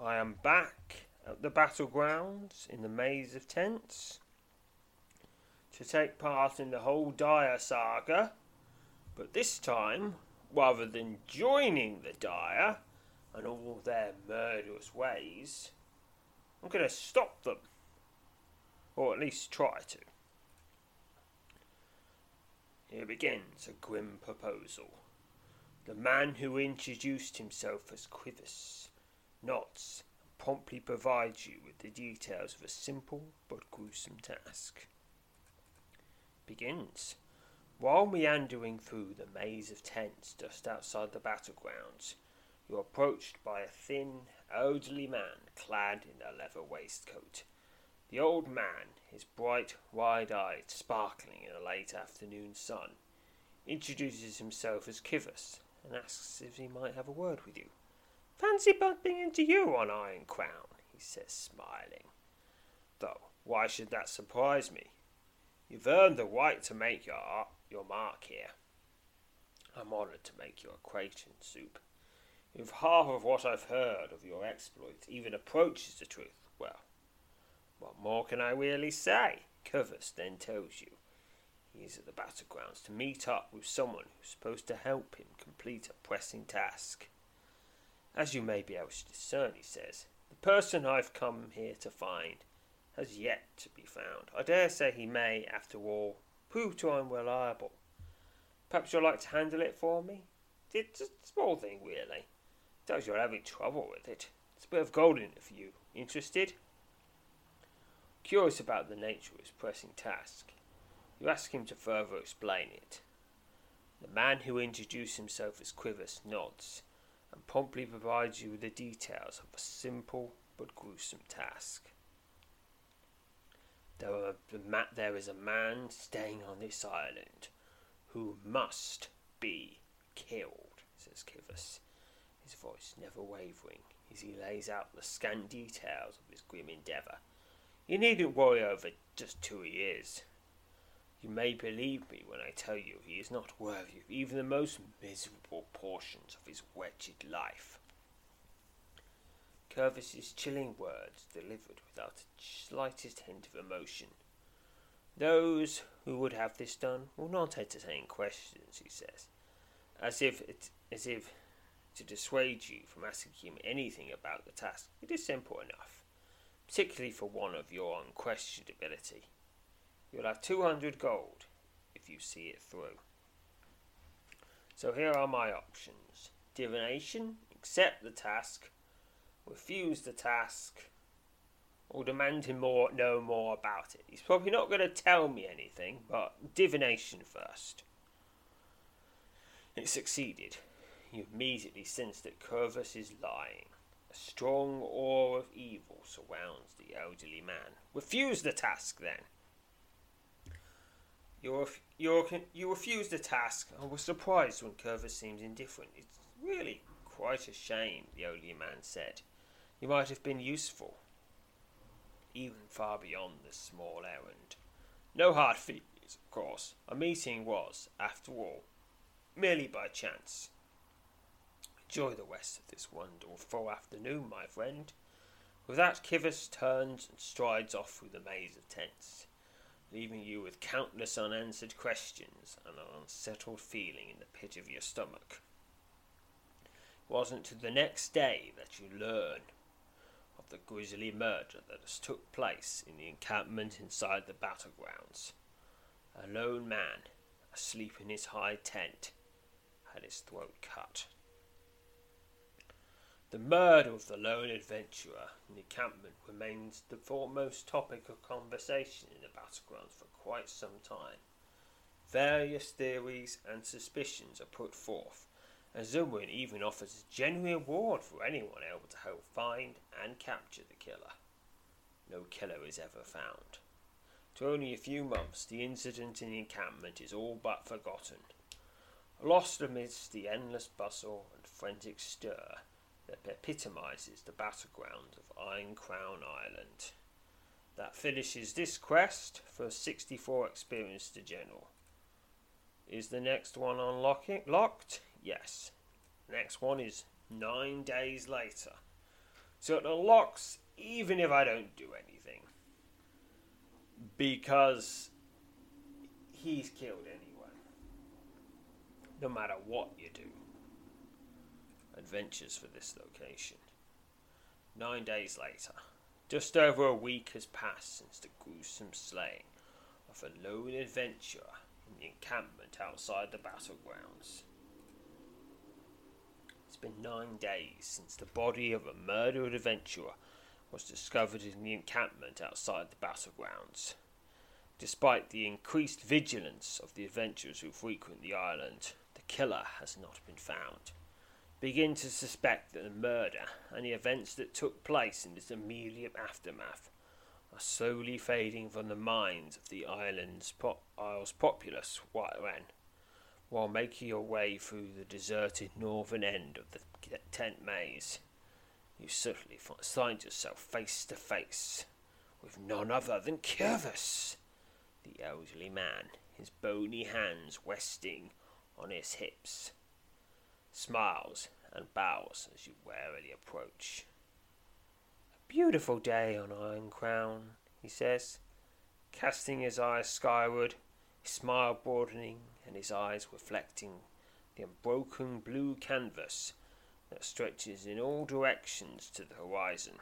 I am back at the battlegrounds in the maze of tents to take part in the whole Dire saga, but this time, rather than joining the Dire and all their murderous ways, I'm going to stop them, or at least try to. Here begins a grim proposal. The man who introduced himself as Quivers and promptly provides you with the details of a simple but gruesome task. Begins. While meandering through the maze of tents just outside the battlegrounds, you're approached by a thin, elderly man clad in a leather waistcoat. The old man, his bright, wide eyes sparkling in the late afternoon sun, introduces himself as Kivas and asks if he might have a word with you. Fancy bumping into you on Iron Crown, he says, smiling. Though, why should that surprise me? You've earned the right to make your, your mark here. I'm honoured to make your acquaintance, Soup. If half of what I've heard of your exploits even approaches the truth, well, what more can I really say? Covers then tells you he is at the battlegrounds to meet up with someone who's supposed to help him complete a pressing task. As you may be able to discern, he says, the person I've come here to find has yet to be found. I dare say he may, after all, prove to unreliable. Perhaps you'll like to handle it for me? It's a small thing, really. Tells you're having trouble with it. It's a bit of gold in it for you. Interested? Curious about the nature of his pressing task, you ask him to further explain it. The man who introduced himself as Quivers nods and promptly provides you with the details of a simple but gruesome task. There, are, there is a man staying on this island who must be killed, says Kivas, his voice never wavering as he lays out the scant details of his grim endeavour. You needn't worry over just who he is. You may believe me when I tell you he is not worthy of even the most miserable portions of his wretched life. Curvis's chilling words delivered without the slightest hint of emotion. Those who would have this done will not entertain questions, he says, as if it, as if to dissuade you from asking him anything about the task. It is simple enough, particularly for one of your unquestioned ability. You'll have 200 gold if you see it through. So here are my options. Divination, accept the task, refuse the task, or demand him more know more about it. He's probably not going to tell me anything, but divination first. It succeeded. You immediately sense that Curvus is lying. A strong aura of evil surrounds the elderly man. Refuse the task, then. You, ref- you, refuse the task I was surprised when Curvus seems indifferent. It's really quite a shame, the elderly man said. You might have been useful, even far beyond this small errand. No hard feelings, of course. A meeting was, after all, merely by chance. Enjoy the rest of this wonderful afternoon, my friend. With that, Kivas turns and strides off through the maze of tents, leaving you with countless unanswered questions and an unsettled feeling in the pit of your stomach. It wasn't to the next day that you learn of the grisly murder that has took place in the encampment inside the battlegrounds. A lone man, asleep in his high tent, had his throat cut. The murder of the lone adventurer in the encampment remains the foremost topic of conversation in the battlegrounds for quite some time. Various theories and suspicions are put forth, and Zumwin even offers a genuine reward for anyone able to help find and capture the killer. No killer is ever found. To only a few months, the incident in the encampment is all but forgotten. Lost amidst the endless bustle and frantic stir that epitomizes the battleground of Iron Crown Island. That finishes this quest for 64 experience to general. Is the next one unlocking locked? Yes. Next one is nine days later. So it unlocks even if I don't do anything. Because he's killed anyone. No matter what you do. Adventures for this location. Nine days later, just over a week has passed since the gruesome slaying of a lone adventurer in the encampment outside the battlegrounds. It's been nine days since the body of a murdered adventurer was discovered in the encampment outside the battlegrounds. Despite the increased vigilance of the adventurers who frequent the island, the killer has not been found. Begin to suspect that the murder and the events that took place in its immediate aftermath are slowly fading from the minds of the island's po- isle's populace while making your way through the deserted northern end of the tent maze. You certainly find yourself face to face with none other than Curvus, the elderly man, his bony hands resting on his hips. Smiles and bows as you warily approach. A beautiful day on Iron Crown, he says, casting his eyes skyward, his smile broadening and his eyes reflecting the unbroken blue canvas that stretches in all directions to the horizon.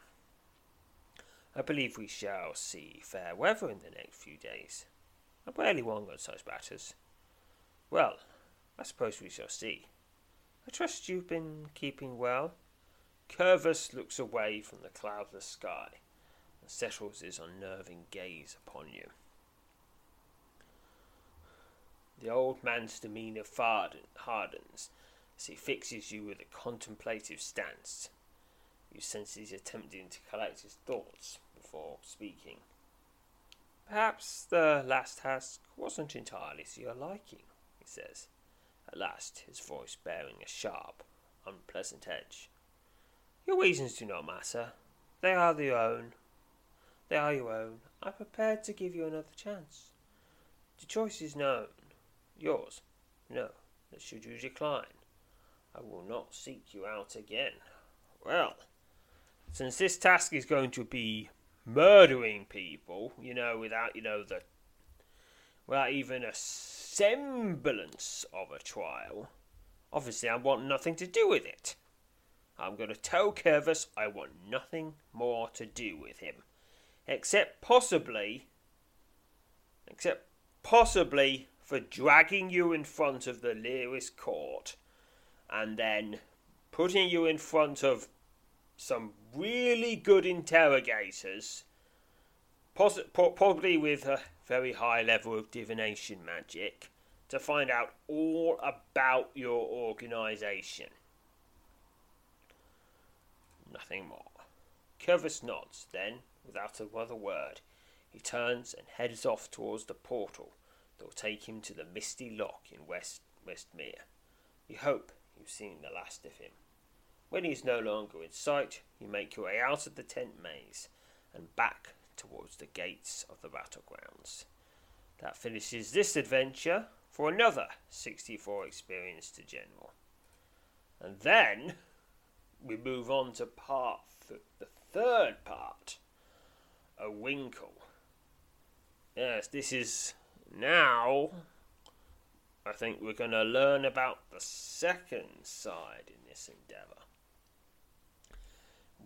I believe we shall see fair weather in the next few days. I barely wonder on such matters. Well, I suppose we shall see. I trust you've been keeping well. Curvus looks away from the cloudless sky and settles his unnerving gaze upon you. The old man's demeanour hardens as he fixes you with a contemplative stance. You sense he's attempting to collect his thoughts before speaking. Perhaps the last task wasn't entirely to your liking, he says, at last his voice bearing a sharp, unpleasant edge. Your reasons do not matter. They are your own. They are your own. I'm prepared to give you another chance. The choice is known. Yours. No, that should you decline, I will not seek you out again. Well, since this task is going to be murdering people, you know, without, you know, the without even a semblance of a trial, obviously I want nothing to do with it. I'm going to tell Curvis I want nothing more to do with him. Except possibly. Except possibly for dragging you in front of the Lyris court and then putting you in front of some really good interrogators, poss- probably with a very high level of divination magic, to find out all about your organisation. Nothing more. Curvis nods, then, without another word, he turns and heads off towards the portal that will take him to the misty loch in West Westmere. You hope you've seen the last of him. When he is no longer in sight, you make your way out of the tent maze and back towards the gates of the battlegrounds. That finishes this adventure for another 64 experience to General. And then we move on to part th- the third part, a winkle. Yes, this is now. I think we're going to learn about the second side in this endeavour.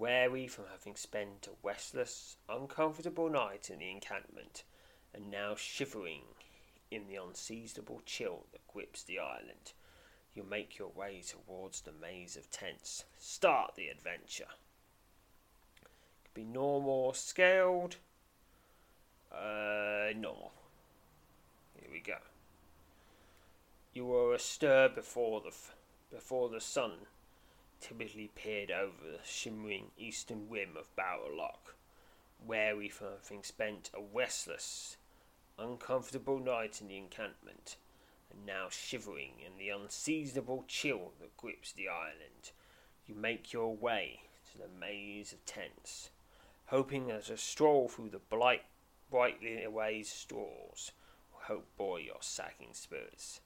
Wary from having spent a restless, uncomfortable night in the encampment, and now shivering in the unseasonable chill that grips the island, you make your way towards the maze of tents. Start the adventure. It could be normal or scaled. Uh, normal. Here we go. You were astir before the f- before the sun timidly peered over the shimmering eastern rim of Barrow Loch, wary from having spent a restless, uncomfortable night in the encampment, and now shivering in the unseasonable chill that grips the island. You make your way to the maze of tents, hoping that a stroll through the bright, brightly away straws will help buoy your sagging spirits.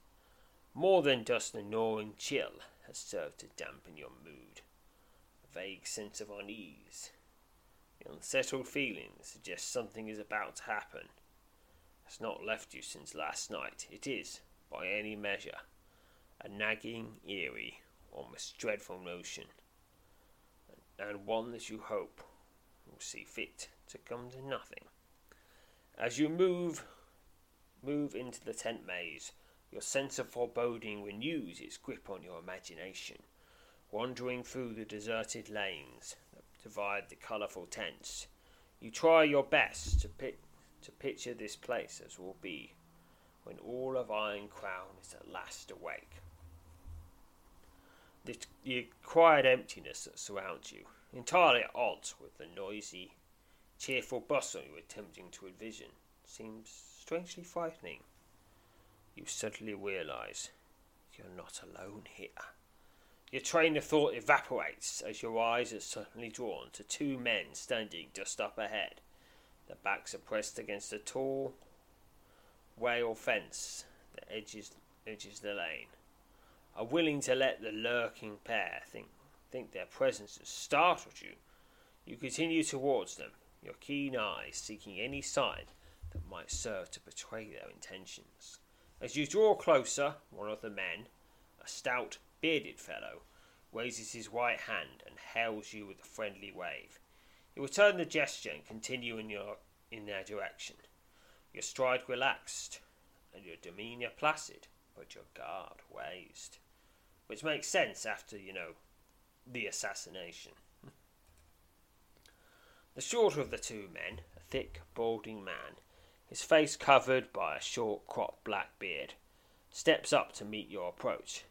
More than just the gnawing chill has served to dampen your mood. A vague sense of unease, the unsettled feeling suggests something is about to happen, has not left you since last night. It is, by any measure, a nagging, eerie, almost dreadful notion, and one that you hope will see fit to come to nothing. As you move move into the tent maze, your sense of foreboding renews its grip on your imagination. Wandering through the deserted lanes that divide the colourful tents, you try your best to, pi- to picture this place as will be when all of Iron Crown is at last awake. The, the quiet emptiness that surrounds you, entirely at odds with the noisy, cheerful bustle you are attempting to envision, seems strangely frightening you suddenly realize you're not alone here. Your train of thought evaporates as your eyes are suddenly drawn to two men standing just up ahead. Their backs are pressed against a tall rail fence that edges, edges the lane. Are willing to let the lurking pair think, think their presence has startled you, you continue towards them, your keen eyes seeking any sign that might serve to betray their intentions. As you draw closer, one of the men, a stout, bearded fellow, raises his right hand and hails you with a friendly wave. You return the gesture and continue in your in their direction. Your stride relaxed, and your demeanour placid, but your guard raised. Which makes sense after, you know, the assassination. the shorter of the two men, a thick, balding man, his face covered by a short cropped black beard, steps up to meet your approach.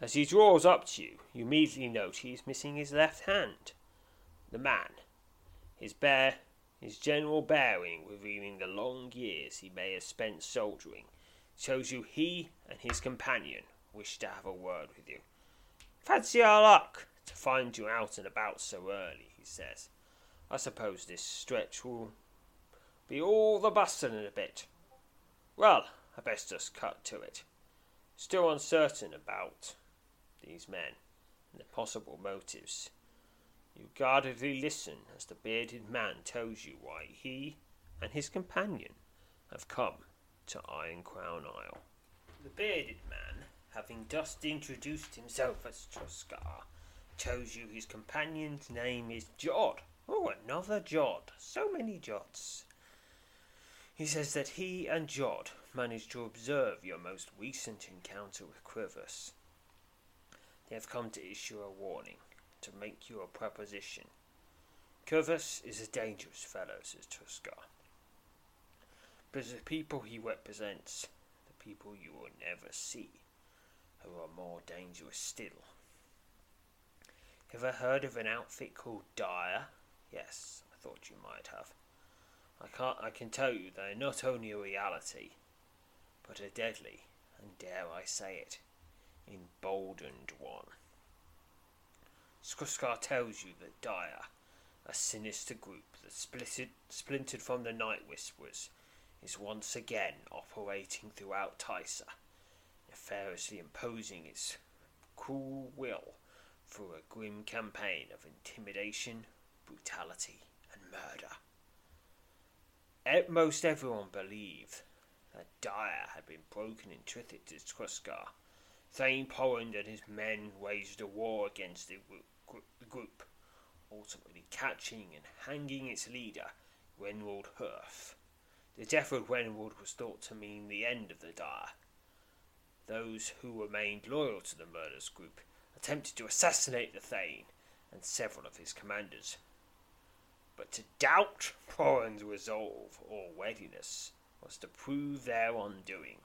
As he draws up to you, you immediately note he is missing his left hand. The man, his bare, his general bearing revealing the long years he may have spent soldiering, shows you he and his companion wish to have a word with you. Fancy our luck to find you out and about so early, he says. I suppose this stretch will be all the bustin' in a bit. Well, I best just cut to it. Still uncertain about these men and their possible motives. You guardedly listen as the bearded man tells you why he and his companion have come to Iron Crown Isle. The bearded man, having just introduced himself as Truscar, tells you his companion's name is Jod. Oh, another Jod. So many Jods. He says that he and Jod managed to observe your most recent encounter with Quivers. They have come to issue a warning, to make you a proposition. Curthus is a dangerous fellow, says Truscar. But the people he represents, the people you will never see, who are more dangerous still. Ever heard of an outfit called Dyer? Yes, I thought you might have. I can't I can tell you they're not only a reality, but a deadly, and dare I say it, emboldened one. Truscar tells you that Dyer, a sinister group that splitted, splintered from the Night Whisperers, is once again operating throughout Tysa, nefariously imposing its cruel will through a grim campaign of intimidation, brutality, and murder. Most everyone believed that Dyer had been broken in Trithik to Truscar. Thane Porrand and his men waged a war against the group, ultimately catching and hanging its leader, Gwenwald Hurth. The death of Gwenwald was thought to mean the end of the Dyer. Those who remained loyal to the murderous group attempted to assassinate the Thane and several of his commanders. But to doubt Porrand's resolve or readiness was to prove their undoing.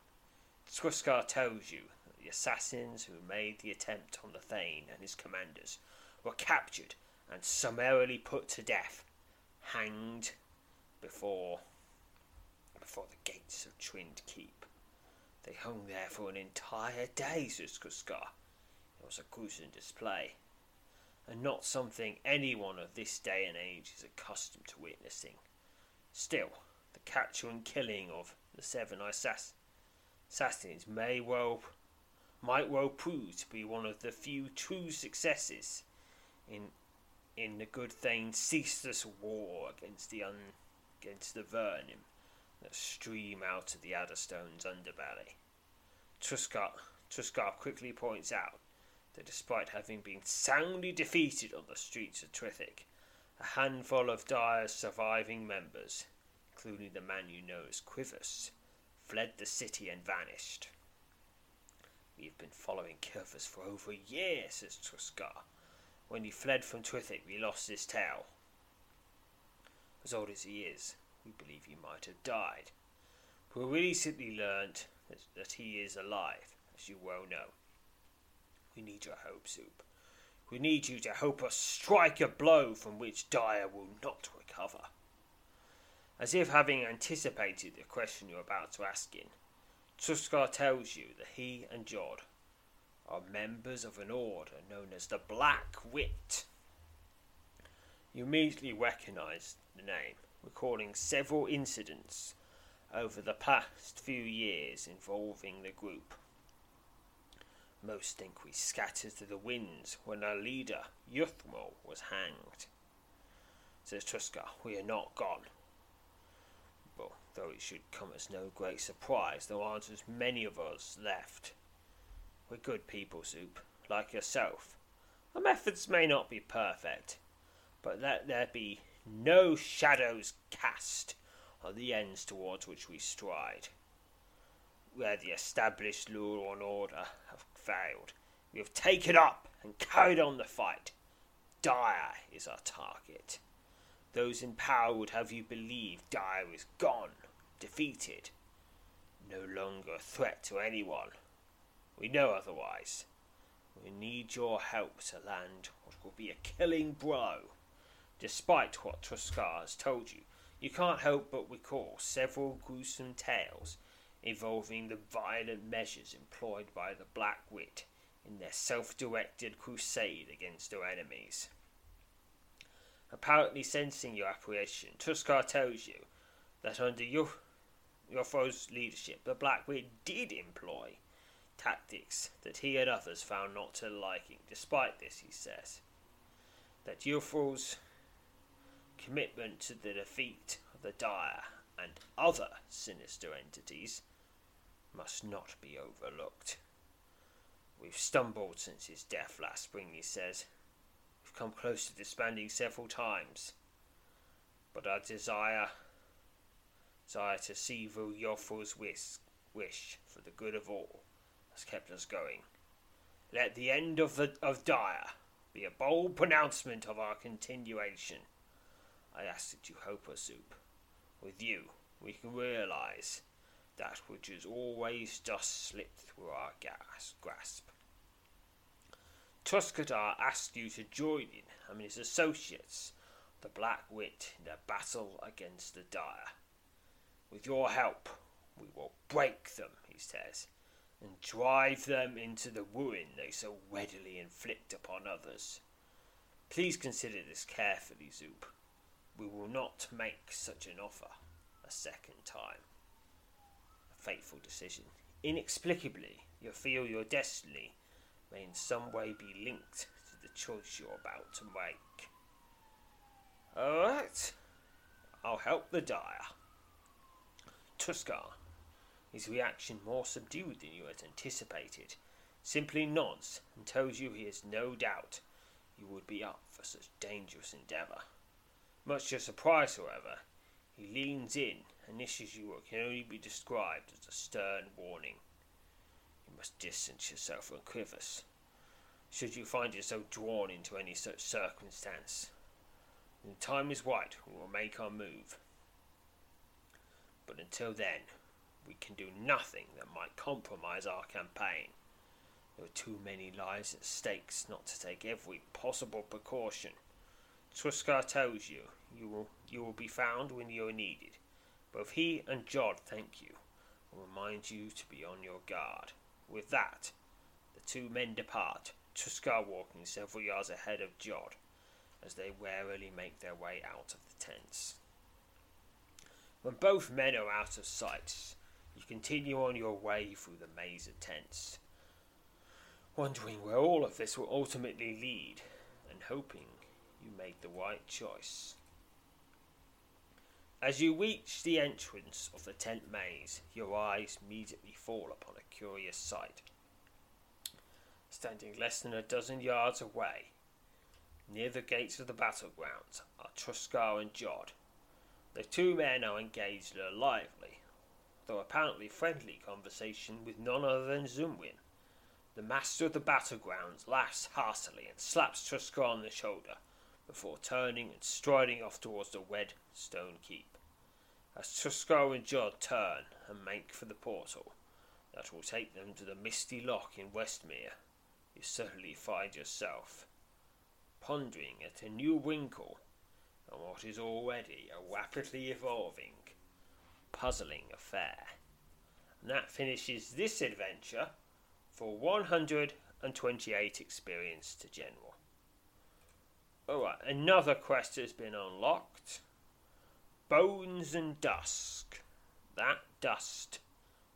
Truscar tells you that the assassins who made the attempt on the Thane and his commanders were captured and summarily put to death, hanged before before the gates of Twind Keep. They hung there for an entire day, says. It was a gruesome display, and not something anyone of this day and age is accustomed to witnessing. Still, the capture and killing of the seven assass- assassins may well might well prove to be one of the few true successes in in the good Thane's ceaseless war against the un, against the vermin that stream out of the Adderstone's underbelly. Truscar, Truscar quickly points out that despite having been soundly defeated on the streets of Trithik, a handful of Dyer's surviving members, including the man you know as Quivers, fled the city and vanished. We have been following Curthus for over a year, says Truscar, when he fled from Trithik, we lost his tail. As old as he is, we believe he might have died. We recently learned that, that he is alive, as you well know. We need your help, Soup. We need you to help us strike a blow from which Dyer will not recover. As if having anticipated the question you're about to ask in, Truscar tells you that he and Jod are members of an order known as the Black Wit. You immediately recognize the name, recalling several incidents over the past few years involving the group. Most think we scattered to the winds when our leader, Yuthmal, was hanged. Says Truscar, we are not gone. But though it should come as no great surprise, there aren't as many of us left. We're good people, Soup, like yourself. Our methods may not be perfect, but let there be no shadows cast on the ends towards which we stride. Where the established law and order have failed, we have taken up and carried on the fight. Dyer is our target. Those in power would have you believe Dyer is gone, defeated, no longer a threat to anyone. We know otherwise. We need your help to land what will be a killing blow. Despite what Truscar has told you, you can't help but recall several gruesome tales involving the violent measures employed by the Black Wit in their self directed crusade against their enemies. Apparently sensing your apparition, Truscar tells you that under your, foe's leadership, the Black Wit did employ tactics that he and others found not to liking. Despite this, he says that Yulfrul's commitment to the defeat of the Dyer and other sinister entities must not be overlooked. We've stumbled since his death last spring, he says. We've come close to disbanding several times. But our desire, desire to see Yulfrul's wish, wish for the good of all has kept us going. Let the end of, the, of Dyer be a bold pronouncement of our continuation. I ask that you help us. With you, we can realize that which has always just slipped through our gas grasp. Tuscadar asked you to join him and his associates, the Black Wit, in their battle against the Dire. With your help, we will break them, he says, and drive them into the ruin they so readily inflict upon others. Please consider this carefully, Zoop. We will not make such an offer a second time. Fateful decision. Inexplicably, you feel your destiny may in some way be linked to the choice you're about to make. Alright, I'll help the dyer. Truscar, his reaction more subdued than you had anticipated, simply nods and tells you he has no doubt you would be up for such dangerous endeavour. Much to your surprise, however, he leans in and issues you can only be described as a stern warning. You must distance yourself from Quivers. Should you find yourself drawn into any such circumstance, when the time is right, we will make our move. But until then, we can do nothing that might compromise our campaign. There are too many lives at stake not to take every possible precaution. Truscar tells you you will you will be found when you are needed. Both he and Jod thank you and remind you to be on your guard. With that, the two men depart, Truscar walking several yards ahead of Jod as they warily make their way out of the tents. When both men are out of sight, you continue on your way through the maze of tents, wondering where all of this will ultimately lead and hoping you made the right choice. As you reach the entrance of the tent maze, your eyes immediately fall upon a curious sight. Standing less than a dozen yards away, near the gates of the battlegrounds, are Truscar and Jod. The two men are engaged in a lively, though apparently friendly, conversation with none other than Zumwin. The master of the battlegrounds laughs heartily and slaps Truscar on the shoulder before turning and striding off towards the red stone keep. As Truscar and Jod turn and make for the portal that will take them to the misty loch in Westmere, you suddenly find yourself pondering at a new wrinkle on what is already a rapidly evolving, puzzling affair. And that finishes this adventure for 128 experience to general. Alright, another quest has been unlocked. Bones and Dusk. That dust.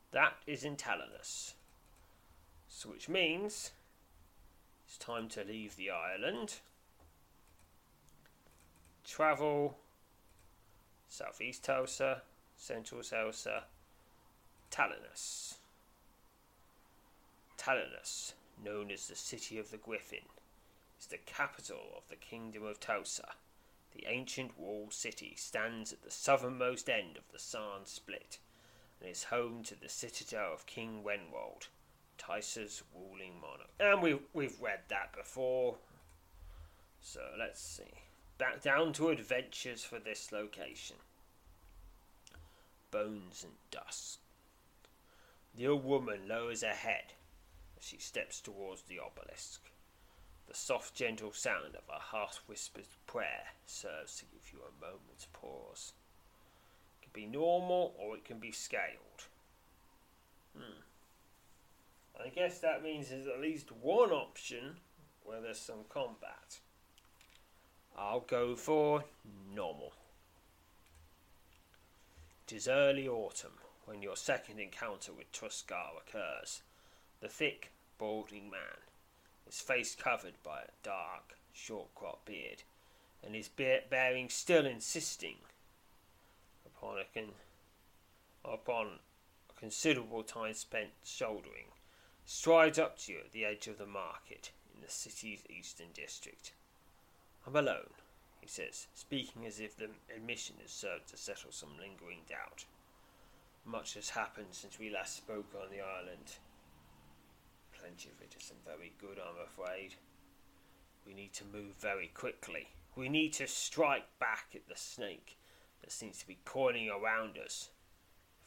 That is in Talanus. So which means it's time to leave the island. Travel southeast Tulsa, central Tulsa, Talanus. Talanus, known as the City of the Griffin, is the capital of the Kingdom of Tulsa. The ancient walled city stands at the southernmost end of the Sarn Split and is home to the citadel of King Wenwold, Tysa's ruling monarch. And we've, we've read that before. So let's see. Back down to adventures for this location. Bones and dust. The old woman lowers her head as she steps towards the obelisk. The soft, gentle sound of a half whispered prayer serves to give you a moment's pause. It can be normal or it can be scaled. Hmm. I guess that means there's at least one option where there's some combat. I'll go for normal. It is early autumn when your second encounter with Truscar occurs. The thick, balding man, his face covered by a dark, short cropped beard, and his bearing still insisting upon a, con- upon a considerable time spent shouldering strides up to you at the edge of the market in the city's eastern district. I'm alone, he says, speaking as if the admission has served to settle some lingering doubt. Much has happened since we last spoke on the island. Of it isn't very good, I'm afraid. We need to move very quickly. We need to strike back at the snake that seems to be coiling around us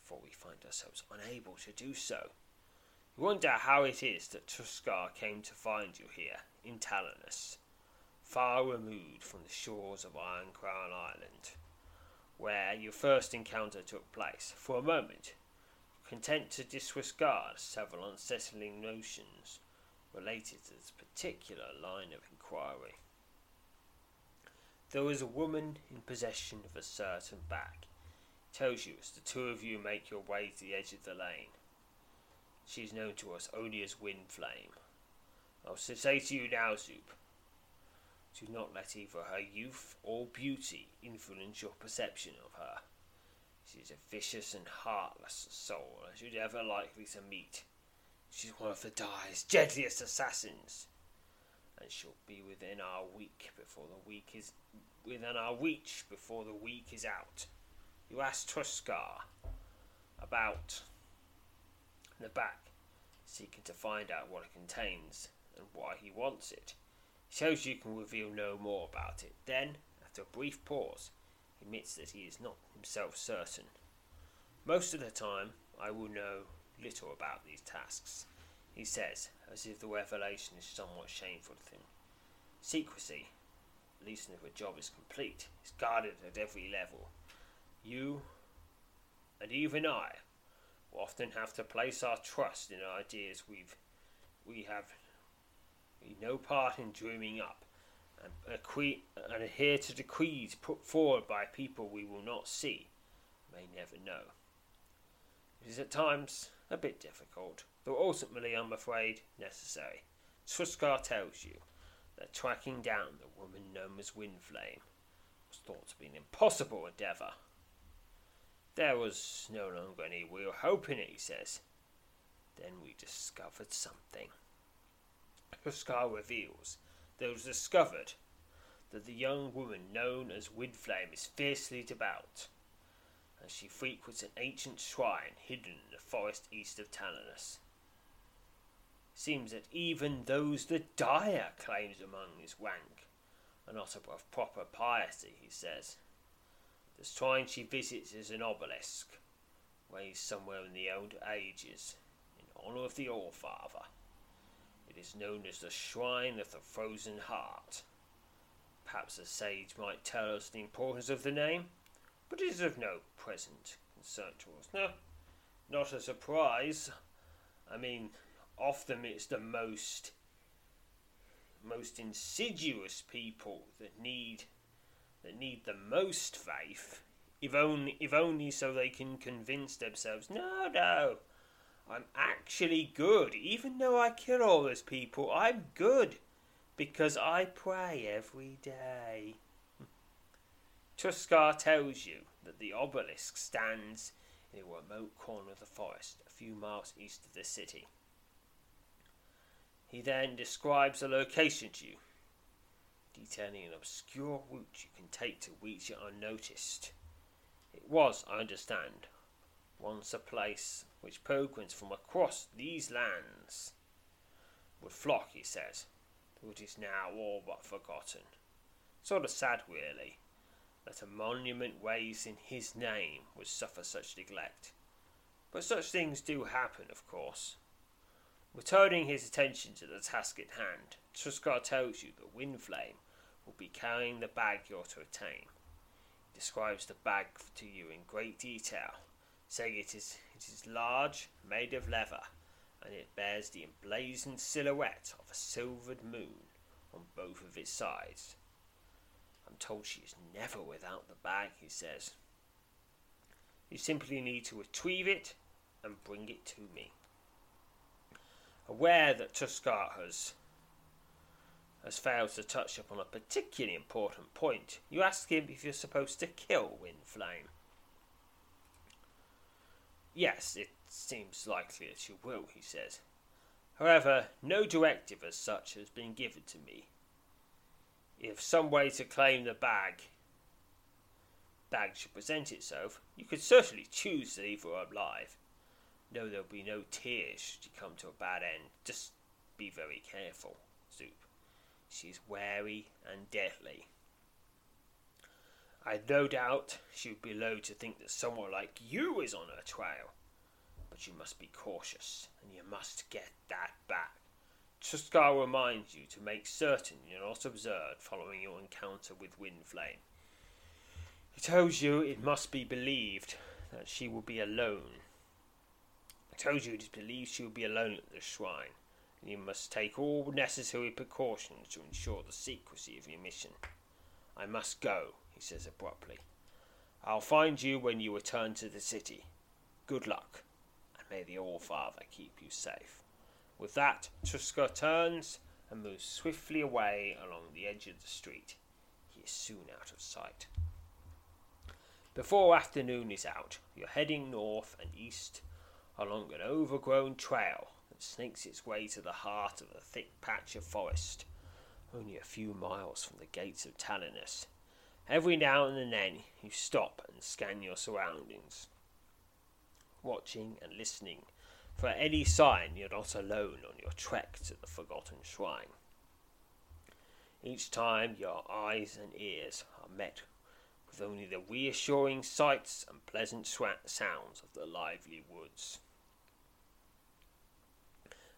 before we find ourselves unable to do so. You wonder how it is that Truscar came to find you here in Talonus, far removed from the shores of Iron Crown Island, where your first encounter took place. For a moment, content to disregard several unsettling notions related to this particular line of inquiry. There is a woman in possession of a certain bag. Tells you as the two of you make your way to the edge of the lane. She is known to us only as Windflame. I'll say to you now, Zoop, do not let either her youth or beauty influence your perception of her. She is a vicious and heartless soul as you'd ever likely to meet. She's one of the Dye's deadliest assassins, and she'll be within our week before the week is within our reach before the week is out. You ask Truscar about the back, seeking to find out what it contains and why he wants it. He shows you can reveal no more about it. Then, after a brief pause, admits that he is not himself certain. Most of the time, I will know little about these tasks, he says, as if the revelation is somewhat shameful to him. Secrecy, at least if a job is complete, is guarded at every level. You, and even I, will often have to place our trust in ideas we've we have we no part in dreaming up, and, adhere to decrees put forward by people we will not see, may never know. It is at times a bit difficult, though ultimately, I'm afraid, necessary. Truscar tells you that tracking down the woman known as Windflame was thought to be an impossible endeavour. There was no longer any real hope in it, he says. Then we discovered something. Truscar reveals it was discovered that the young woman known as Windflame is fiercely devout and she frequents an ancient shrine hidden in the forest east of Talonus. Seems that even those that Dyer claims among his rank are not above proper piety, he says. The shrine she visits is an obelisk, raised somewhere in the old ages, in honour of the Allfather. It is known as the Shrine of the Frozen Heart. Perhaps a sage might tell us the importance of the name? but it is of no present concern to us. No, not a surprise. I mean, often it's the most most insidious people that need that need the most faith, if only if only so they can convince themselves, no, no, I'm actually good. Even though I kill all those people, I'm good because I pray every day. Truscar tells you that the obelisk stands in a remote corner of the forest, a few miles east of the city. He then describes the location to you, detailing an obscure route you can take to reach it unnoticed. It was, I understand, once a place which pilgrims from across these lands would flock, he says, it is now all but forgotten. Sort of sad, really that a monument raised in his name would suffer such neglect. But such things do happen, of course. Returning his attention to the task at hand, Truscar tells you that Windflame will be carrying the bag you're to attain. He describes the bag to you in great detail, saying it is, it is large, made of leather, and it bears the emblazoned silhouette of a silvered moon on both of its sides. I'm told she is never without the bag, he says. You simply need to retrieve it and bring it to me. Aware that Truscar has, has failed to touch upon a particularly important point, you ask him if you're supposed to kill Windflame. Yes, it seems likely that you will, he says. However, no directive as such has been given to me if some way to claim the bag bag should present itself, you could certainly choose to leave her alive. No, there'll be no tears should you come to a bad end. Just be very careful, Zoop. She's wary and deadly. I've no doubt she would be loath to think that someone like you is on her trail. But you must be cautious, and you must get that back. Truscar reminds you to make certain you're not observed following your encounter with Windflame. He tells you it must be believed that she will be alone. He tells you it is believed she will be alone at the shrine, and you must take all necessary precautions to ensure the secrecy of your mission. I must go, he says abruptly. I'll find you when you return to the city. Good luck, and may the All Father keep you safe. With that, Truscar turns and moves swiftly away along the edge of the street. He is soon out of sight. Before afternoon is out, you're heading north and east along an overgrown trail that snakes its way to the heart of a thick patch of forest, only a few miles from the gates of Talinus. Every now and then you stop and scan your surroundings, watching and listening for any sign you're not alone on your trek to the Forgotten Shrine. Each time your eyes and ears are met with only the reassuring sights and pleasant sounds of the lively woods.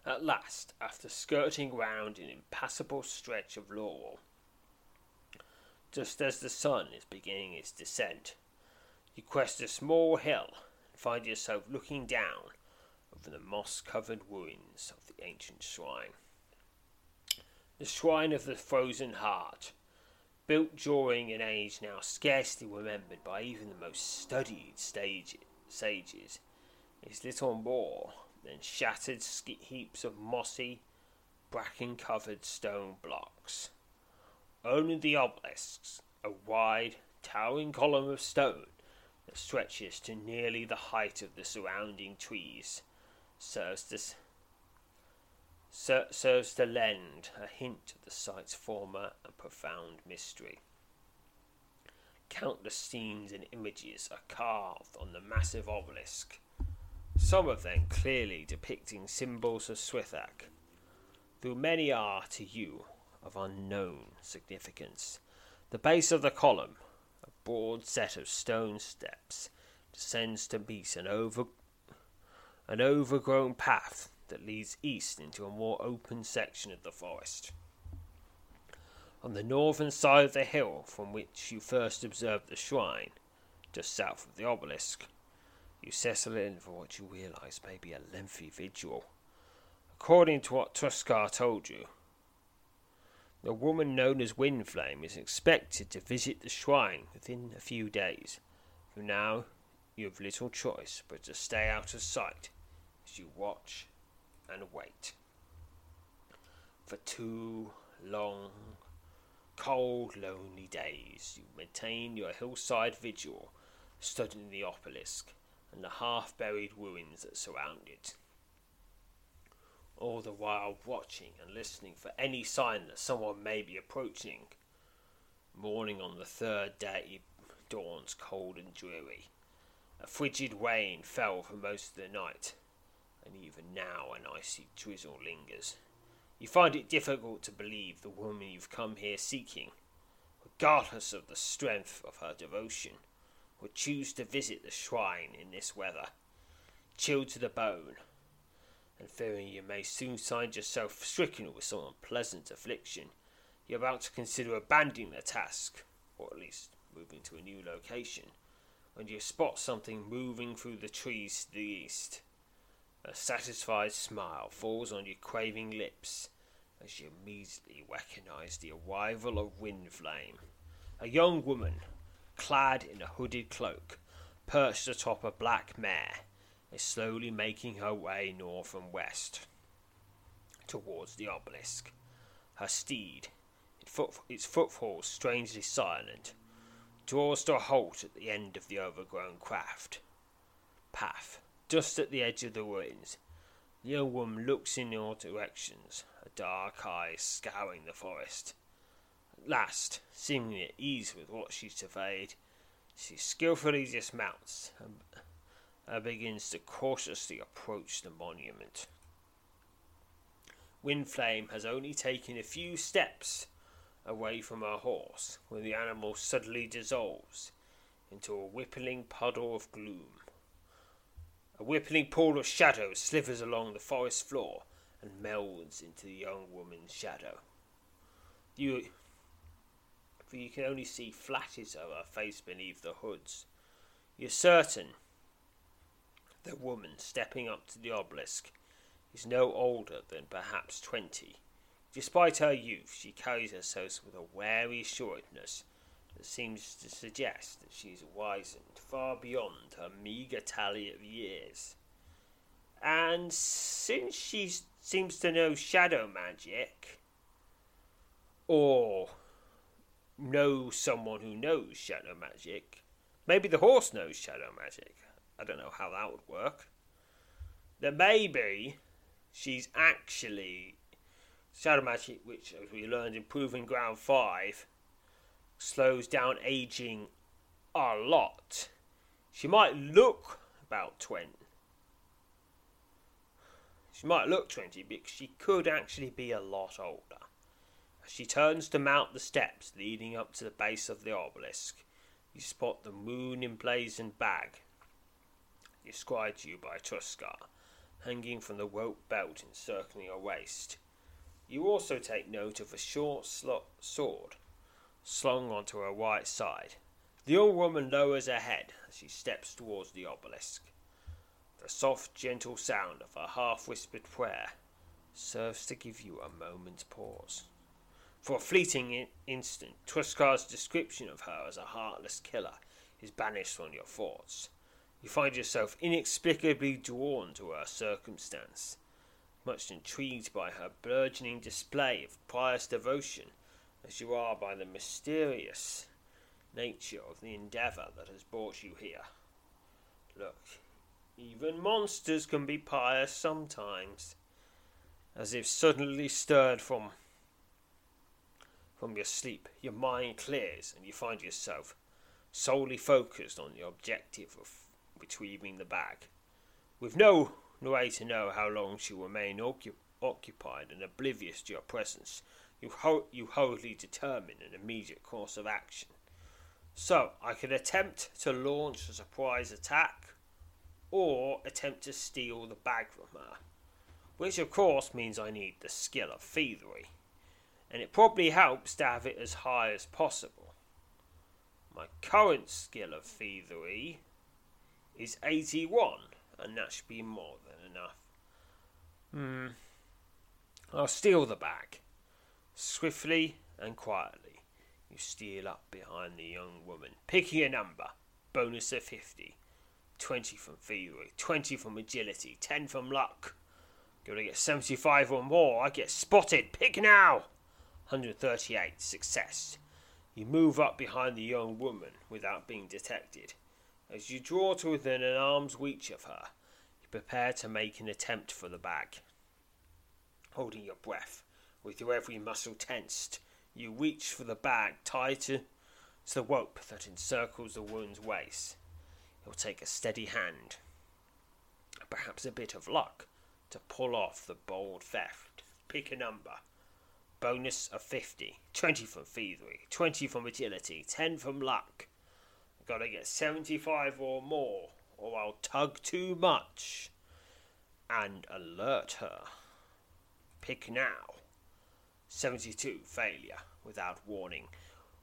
At last, after skirting round an impassable stretch of laurel, just as the sun is beginning its descent, you crest a small hill and find yourself looking down over the moss covered ruins of the ancient shrine. The Shrine of the Frozen Heart built during an age now scarcely remembered by even the most studied stage, sages, is little more than shattered heaps of mossy, bracken covered stone blocks. Only the obelisks, a wide, towering column of stone that stretches to nearly the height of the surrounding trees, serves to serves to lend a hint of the site's former and profound mystery. Countless scenes and images are carved on the massive obelisk, some of them clearly depicting symbols of Swifthack, though many are to you of unknown significance. The base of the column, a broad set of stone steps, descends to meet an over an overgrown path that leads east into a more open section of the forest. On the northern side of the hill from which you first observed the shrine, just south of the obelisk, you settle in for what you realize may be a lengthy vigil. According to what Truscar told you, the woman known as Windflame is expected to visit the shrine within a few days. For now, you have little choice but to stay out of sight as you watch and wait. For two long, cold, lonely days, you maintain your hillside vigil, studying the obelisk and the half buried ruins that surround it. All the while watching and listening for any sign that someone may be approaching. Morning on the third day dawns cold and dreary. A frigid rain fell for most of the night, and even now an icy drizzle lingers. You find it difficult to believe the woman you've come here seeking, regardless of the strength of her devotion, would choose to visit the shrine in this weather, chilled to the bone, and fearing you may soon find yourself stricken with some unpleasant affliction, you're about to consider abandoning the task, or at least moving to a new location, when you spot something moving through the trees to the east. A satisfied smile falls on your craving lips as you immediately recognize the arrival of Windflame, a young woman clad in a hooded cloak, perched atop a black mare, is slowly making her way north and west towards the obelisk. Her steed, its footfalls strangely silent, draws to a halt at the end of the overgrown craft path just at the edge of the ruins. The young woman looks in all directions, her dark eyes scouring the forest. At last, seemingly at ease with what she surveyed, she skilfully dismounts and, and begins to cautiously approach the monument. Windflame has only taken a few steps away from her horse when the animal suddenly dissolves into a whippling puddle of gloom. A whippling pool of shadow slithers along the forest floor and melds into the young woman's shadow. You, for you can only see flashes of her face beneath the hoods. You're certain the woman stepping up to the obelisk is no older than perhaps twenty. Despite her youth, she carries herself with a wary assuredness that seems to suggest that she is wizened far beyond her meagre tally of years. And since she seems to know shadow magic, or know someone who knows shadow magic, maybe the horse knows shadow magic. I don't know how that would work. Then maybe she's actually shadow magic, which, as we learned in Proving Ground 5, slows down aging a lot. She might look about 20. She might look 20, but she could actually be a lot older. As she turns to mount the steps leading up to the base of the obelisk, you spot the moon emblazoned bag described to you by Truscar, hanging from the rope belt encircling her waist. You also take note of a short slot sword slung onto her right side. The old woman lowers her head as she steps towards the obelisk. The soft, gentle sound of her half whispered prayer serves to give you a moment's pause. For a fleeting in- instant, Truscar's description of her as a heartless killer is banished from your thoughts. You find yourself inexplicably drawn to her circumstance, much intrigued by her burgeoning display of pious devotion as you are by the mysterious nature of the endeavour that has brought you here. Look, even monsters can be pious sometimes, as if suddenly stirred from from your sleep, your mind clears and you find yourself solely focused on the objective of retrieving the bag. With no way to know how long she will remain occupied and oblivious to your presence, you, ho- you hurriedly determine an immediate course of action. So, I could attempt to launch a surprise attack, or attempt to steal the bag from her, which of course means I need the skill of thievery, and it probably helps to have it as high as possible. My current skill of thievery is 81, and that should be more than enough. Hmm. I'll steal the bag. Swiftly and quietly, you steal up behind the young woman, picking a number. Bonus of 50. 20 from thievery, 20 from agility, 10 from luck. Gotta get 75 or more. I get spotted. Pick now! 138. Success. You move up behind the young woman without being detected. As you draw to within an arm's reach of her, you prepare to make an attempt for the bag. Holding your breath, with your every muscle tensed, you reach for the bag tied to, to the rope that encircles the woman's waist. It will take a steady hand, perhaps a bit of luck, to pull off the bold theft. Pick a number. Bonus of 50. 20 from thievery, 20 from agility, 10 from luck. Gotta get 75 or more, or I'll tug too much and alert her. Pick now. 72. Failure. Without warning.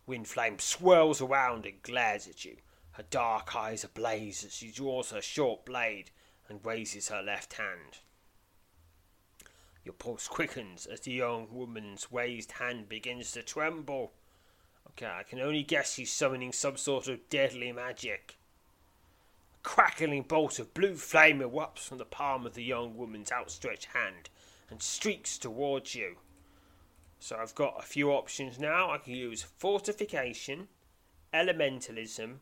Wind flame swirls around and glares at you. Her dark eyes ablaze as she draws her short blade and raises her left hand. Your pulse quickens as the young woman's raised hand begins to tremble. I can only guess she's summoning some sort of deadly magic. A crackling bolt of blue flame erupts from the palm of the young woman's outstretched hand and streaks towards you. So I've got a few options now. I can use fortification, elementalism,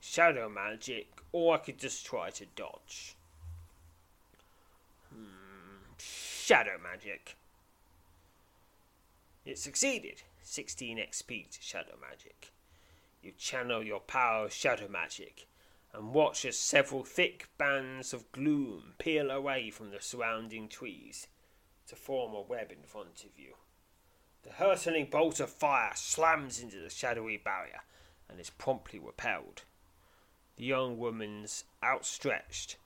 shadow magic, or I could just try to dodge. Hmm, shadow magic. It succeeded. 16 XP to Shadow Magic. You channel your power of Shadow Magic and watch as several thick bands of gloom peel away from the surrounding trees to form a web in front of you. The hurtling bolt of fire slams into the shadowy barrier and is promptly repelled. The young woman's outstretched,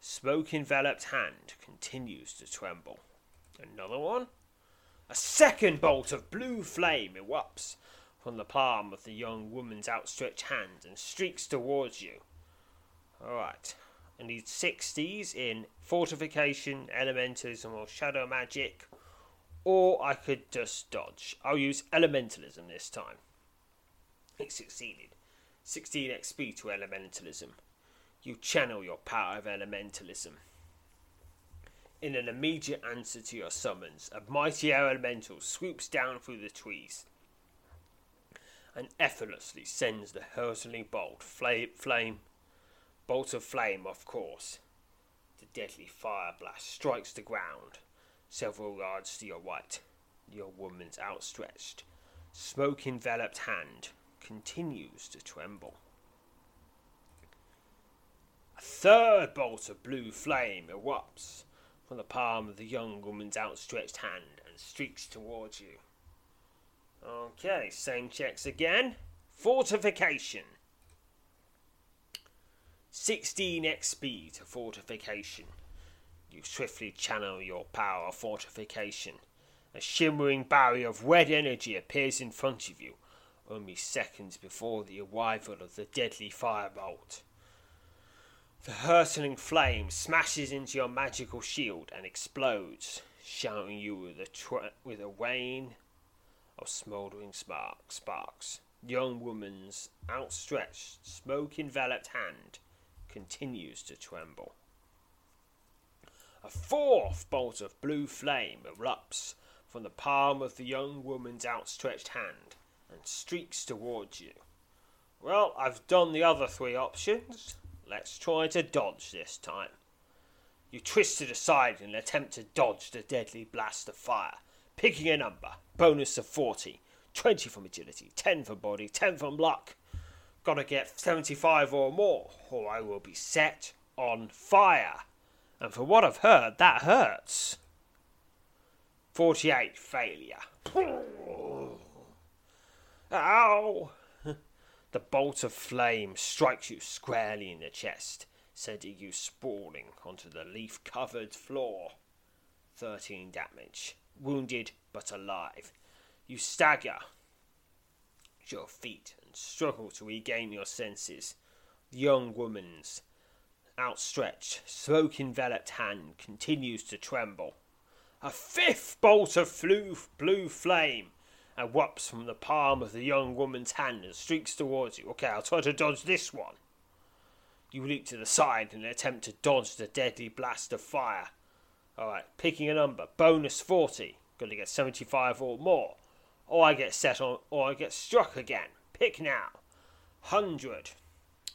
smoke enveloped hand continues to tremble. Another one? A second bolt of blue flame erupts from the palm of the young woman's outstretched hand and streaks towards you. Alright. I need 60s in fortification, elementalism, or shadow magic. Or I could just dodge. I'll use elementalism this time. It succeeded. 16 XP to elementalism. You channel your power of elementalism. In an immediate answer to your summons, a mighty elemental swoops down through the trees and effortlessly sends the hurtling bolt, flame, bolt of flame off course. The deadly fire blast strikes the ground, several yards to your right. Your woman's outstretched, smoke enveloped hand continues to tremble. A third bolt of blue flame erupts from the palm of the young woman's outstretched hand and streaks towards you. Okay, same checks again. Fortification. 16 XP to fortification. You swiftly channel your power of fortification. A shimmering barrier of red energy appears in front of you, only seconds before the arrival of the deadly firebolt. The hurtling flame smashes into your magical shield and explodes, showering you with a, tra- with a rain of smouldering spark- sparks. The young woman's outstretched, smoke enveloped hand continues to tremble. A fourth bolt of blue flame erupts from the palm of the young woman's outstretched hand and streaks towards you. Well, I've done the other three options. Let's try to dodge this time. You twist it aside in an attempt to dodge the deadly blast of fire, picking a number, bonus of 40, 20 from agility, 10 from body, 10 from luck. Gotta get 75 or more, or I will be set on fire. And for what I've heard, that hurts. 48 failure. Ow! The bolt of flame strikes you squarely in the chest, sending you sprawling onto the leaf covered floor. 13 damage. Wounded but alive. You stagger to your feet and struggle to regain your senses. The young woman's outstretched, smoke enveloped hand continues to tremble. A fifth bolt of blue flame erupts from the palm of the young woman's hand and streaks towards you. Okay, I'll try to dodge this one. You leap to the side in an attempt to dodge the deadly blast of fire. Alright, picking a number. Bonus 40. Gotta get 75 or more. Or I get set on, or I get struck again. Pick now. 100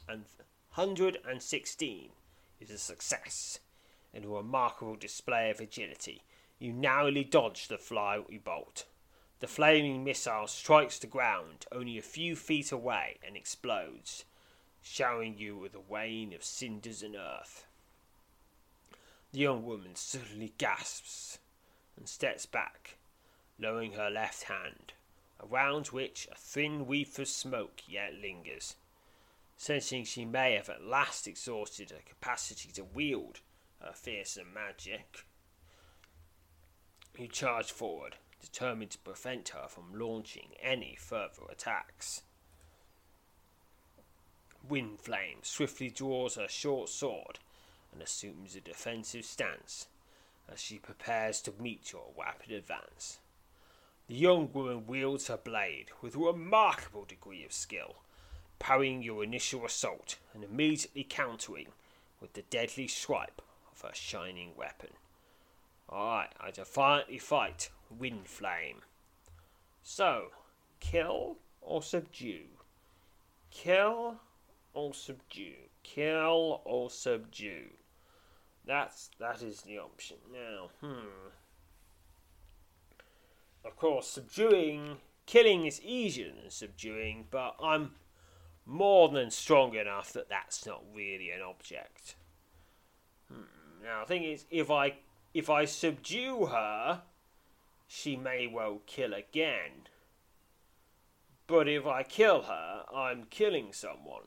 and 116 is a success and a remarkable display of agility. You narrowly dodge the fiery bolt. The flaming missile strikes the ground only a few feet away and explodes, showering you with a rain of cinders and earth. The young woman suddenly gasps and steps back, lowering her left hand, around which a thin wreath of smoke yet lingers. Sensing she may have at last exhausted her capacity to wield her fearsome magic, you charge forward, determined to prevent her from launching any further attacks. Wind Flame swiftly draws her short sword and assumes a defensive stance as she prepares to meet your rapid advance. The young woman wields her blade with a remarkable degree of skill, parrying your initial assault and immediately countering with the deadly swipe of her shining weapon. Alright, I defiantly fight Wind Flame. So, kill or subdue? Kill or subdue? Kill or subdue? That's that is the option. Now, hmm. Of course, subduing, killing is easier than subduing, but I'm more than strong enough that that's not really an object. Hmm. Now, the thing is, if I if I subdue her, she may well kill again. But if I kill her, I'm killing someone.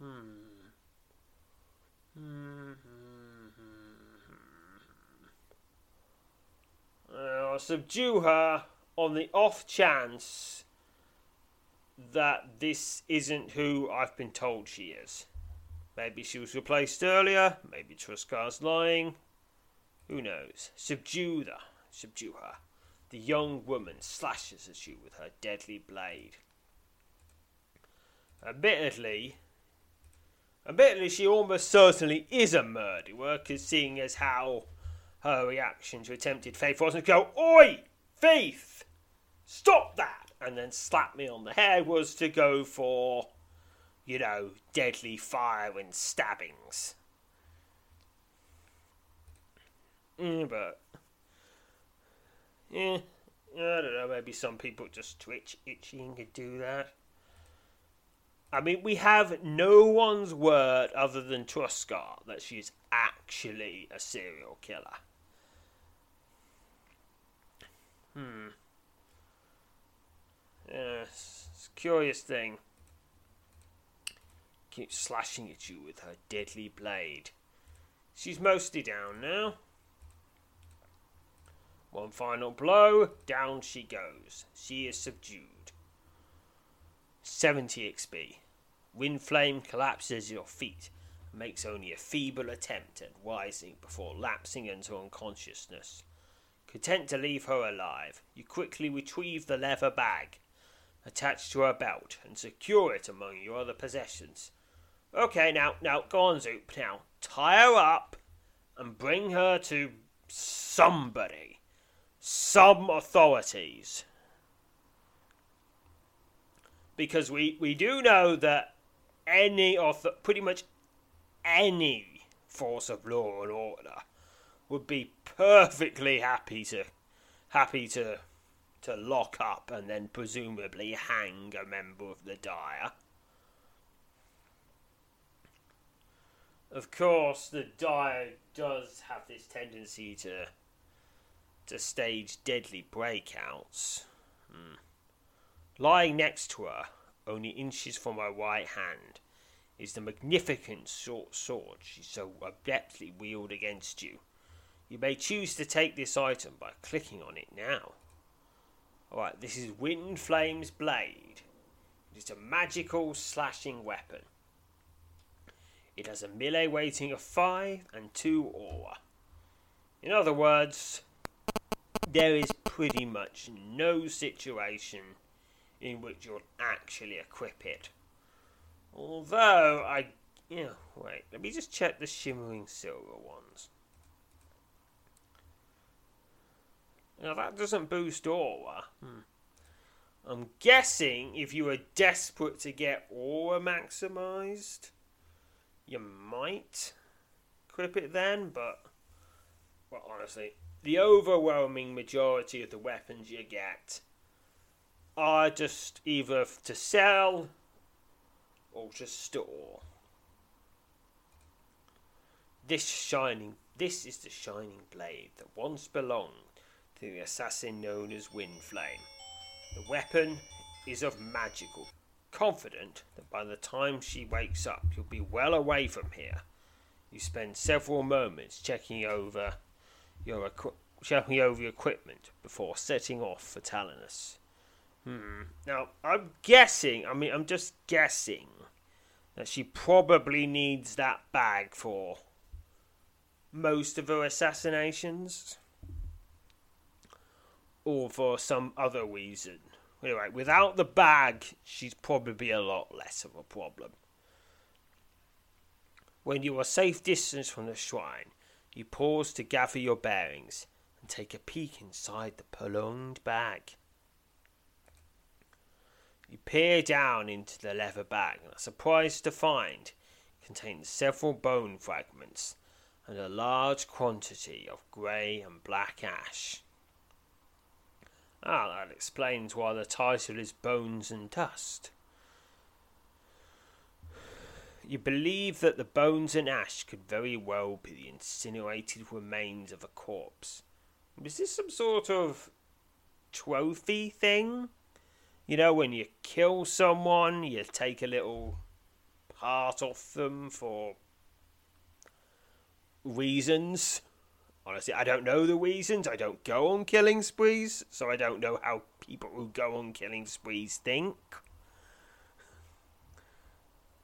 Hmm. I'll subdue her on the off chance that this isn't who I've been told she is. Maybe she was replaced earlier, maybe Truscar's lying. Who knows? Subdue her. Subdue her. The young woman slashes at you with her deadly blade. Admittedly, admittedly, she almost certainly is a murderer, because seeing as how her reaction to attempted faith wasn't to go, Oi! Faith! Stop that! And then slap me on the head was to go for, you know, deadly fire and stabbings. Mm, but, yeah, I don't know, maybe some people just twitch itching to do that. I mean, we have no one's word other than Truscar that she's actually a serial killer. Hmm. Yes, it's a curious thing. Keeps slashing at you with her deadly blade. She's mostly down now. One final blow, down she goes. She is subdued. 70 XP. Wind Flame collapses at your feet and makes only a feeble attempt at rising before lapsing into unconsciousness. Content to leave her alive, you quickly retrieve the leather bag attached to her belt and secure it among your other possessions. Okay, now, now, go on, Zoop. Now, tie her up and bring her to somebody, some authorities. Because we, we do know that any, or pretty much any force of law and order would be perfectly happy to happy to to lock up and then presumably hang a member of the dire. Of course, the dire does have this tendency to to stage deadly breakouts. Hmm. Lying next to her, only inches from her right hand, is the magnificent short sword she so adeptly wields against you. You may choose to take this item by clicking on it now. Alright, this is Wind Flame's Blade. It is a magical slashing weapon. It has a melee weighting of 5 and 2 aura. In other words, there is pretty much no situation in which you'll actually equip it. Although, I. Yeah, wait, let me just check the shimmering silver ones. Now that doesn't boost aura. Hmm. I'm guessing if you were desperate to get aura maximized, you might equip it then, but well, honestly, the overwhelming majority of the weapons you get are just either to sell or to store. This shining, this is the shining blade that once belonged to the assassin known as Windflame. The weapon is of magical. Confident that by the time she wakes up, you'll be well away from here. You spend several moments checking over your equi- checking over your equipment before setting off for Talanus. Hmm. Now, I'm guessing. I mean, I'm just guessing that she probably needs that bag for most of her assassinations or for some other reason. Anyway, without the bag, she's probably a lot less of a problem. When you are safe distance from the shrine, you pause to gather your bearings and take a peek inside the prolonged bag. You peer down into the leather bag and are surprised to find it contains several bone fragments and a large quantity of grey and black ash. Ah, that explains why the title is Bones and Dust. You believe that the bones and ash could very well be the incinerated remains of a corpse. Is this some sort of trophy thing. You know, when you kill someone, you take a little part off them for reasons. Honestly, I don't know the reasons. I don't go on killing sprees, so I don't know how people who go on killing sprees think.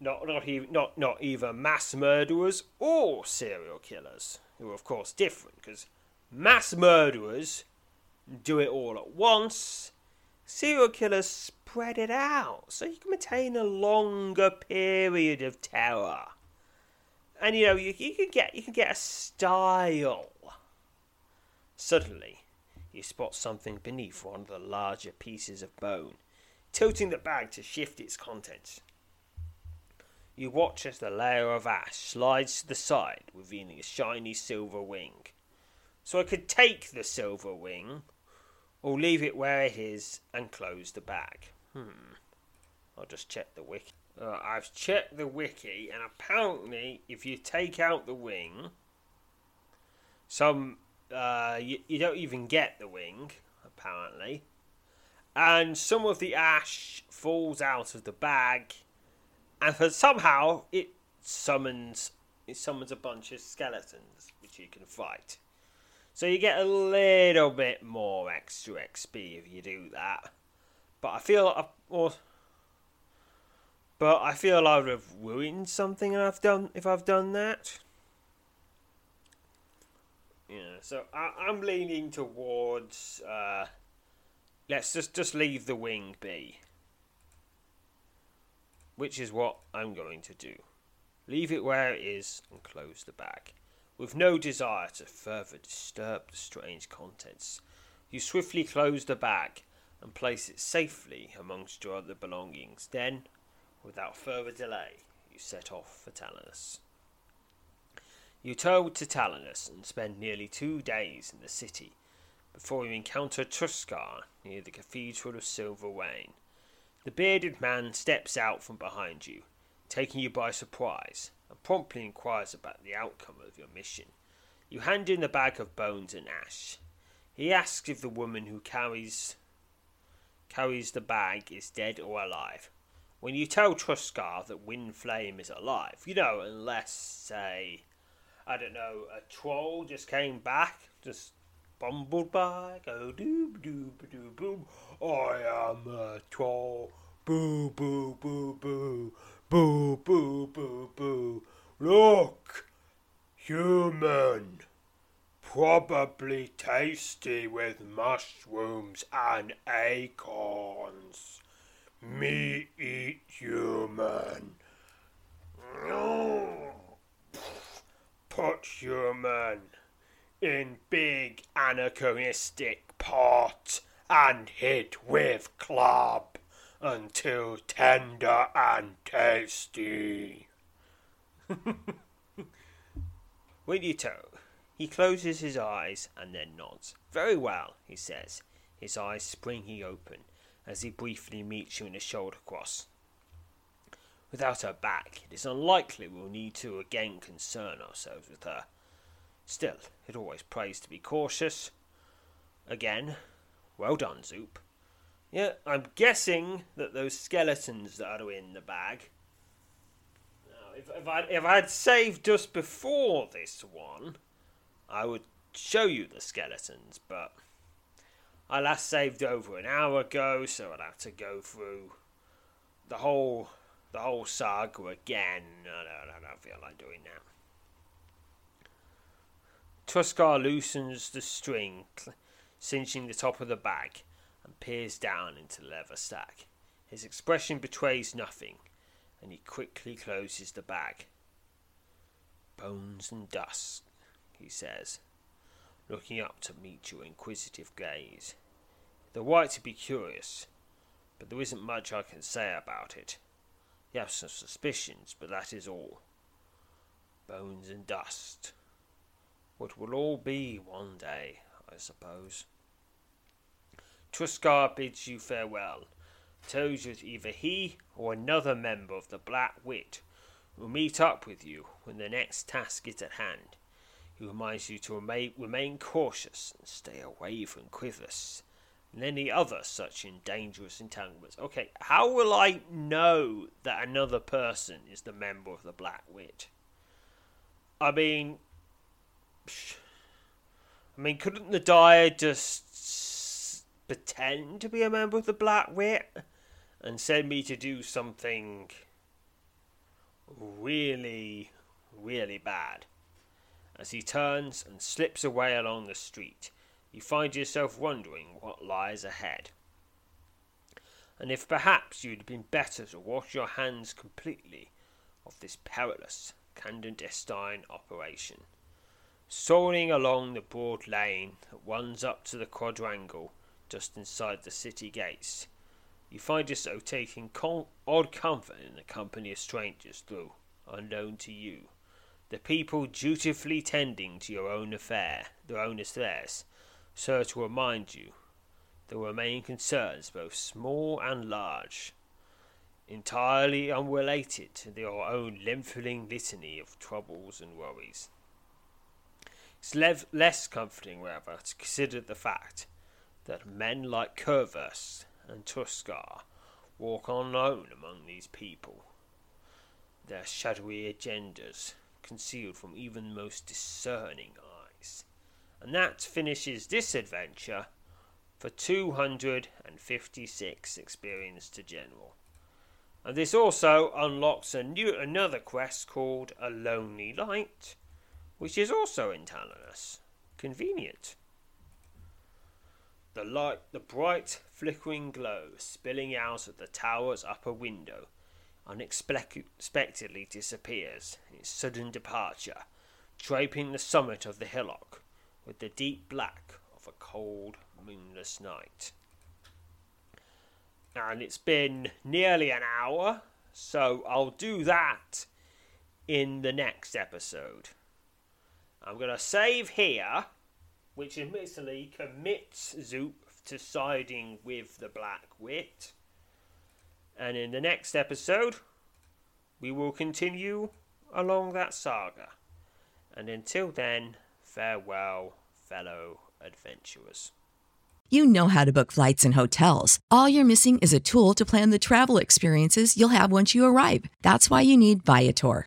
Not not even not not even mass murderers or serial killers, who are of course different, because mass murderers do it all at once. Serial killers spread it out, so you can maintain a longer period of terror. And you know you, you can get you can get a style. Suddenly, you spot something beneath one of the larger pieces of bone, tilting the bag to shift its contents. You watch as the layer of ash slides to the side, revealing a shiny silver wing. So I could take the silver wing, or leave it where it is and close the bag. Hmm. I'll just check the wiki. Uh, I've checked the wiki, and apparently, if you take out the wing, some uh, you, you don't even get the wing, apparently, and some of the ash falls out of the bag, and for somehow it summons it summons a bunch of skeletons which you can fight. So you get a little bit more extra XP if you do that. But I feel I, or, but I feel I would have ruined something I've done if I've done that. Yeah, so I, I'm leaning towards uh, let's just just leave the wing be, which is what I'm going to do. Leave it where it is and close the bag. With no desire to further disturb the strange contents, you swiftly close the bag and place it safely amongst your other belongings. Then, without further delay, you set off for Talanus. You travel to Talanus and spend nearly two days in the city before you encounter Truscar near the Cathedral of Silver Wayne. The bearded man steps out from behind you, taking you by surprise, and promptly inquires about the outcome of your mission. You hand in the bag of bones and ash. He asks if the woman who carries carries the bag is dead or alive. When you tell Truscar that Windflame is alive, you know, unless, say, I don't know, a troll just came back, just bumbled by, go doo doo doo boom. I am a troll. Boo boo boo boo. Boo boo boo boo. Look, human. Probably tasty with mushrooms and acorns. Me eat human. Put human in big anachronistic pot and hit with club until tender and tasty. Winnieto. He closes his eyes and then nods. Very well, he says, his eyes springing open as he briefly meets you in a shoulder cross. Without her back, it is unlikely we'll need to again concern ourselves with her. Still, it always pays to be cautious. Again, well done, Zoop. Yeah, I'm guessing that those skeletons that are in the bag. Now, if, if, I, if I had saved just before this one, I would show you the skeletons, but I last saved over an hour ago, so I'd have to go through the whole the whole saga again. I don't, I don't feel like doing that. Truscar loosens the string, cinching the top of the bag, and peers down into the leather stack. His expression betrays nothing, and he quickly closes the bag. Bones and dust, he says, looking up to meet your inquisitive gaze. They're right to be curious, but there isn't much I can say about it. You have some suspicions, but that is all. Bones and dust. What will all be one day, I suppose. Truscar bids you farewell, tells you that either he or another member of the Black Wit will meet up with you when the next task is at hand. He reminds you to remain, remain cautious and stay away from Quivus. and any other such dangerous entanglements. Okay, how will I know that another person is the member of the Black Wit? I mean, I mean, couldn't the dyer just pretend to be a member of the Black Wit and send me to do something really, really bad? As he turns and slips away along the street, you find yourself wondering what lies ahead. And if perhaps you'd been better to wash your hands completely of this perilous clandestine operation. Soaring along the broad lane that runs up to the quadrangle just inside the city gates, you find yourself taking com- odd comfort in the company of strangers, though unknown to you. The people dutifully tending to your own affair, their own affairs, serve to remind you there remain concerns both small and large, entirely unrelated to your own lengthening litany of troubles and worries. It's lev- less comforting, rather, to consider the fact that men like Curvus and Truscar walk unknown among these people, their shadowy agendas concealed from even the most discerning eyes. And that finishes this adventure for 256 experience to general. And this also unlocks a new another quest called A Lonely Light, which is also in. Convenient. The light, the bright, flickering glow spilling out of the tower's upper window, unexpectedly disappears in its sudden departure, draping the summit of the hillock with the deep black of a cold, moonless night and it's been nearly an hour, so I'll do that in the next episode. I'm going to save here, which admittedly commits Zoop to siding with the Black Wit. And in the next episode, we will continue along that saga. And until then, farewell, fellow adventurers. You know how to book flights and hotels. All you're missing is a tool to plan the travel experiences you'll have once you arrive. That's why you need Viator.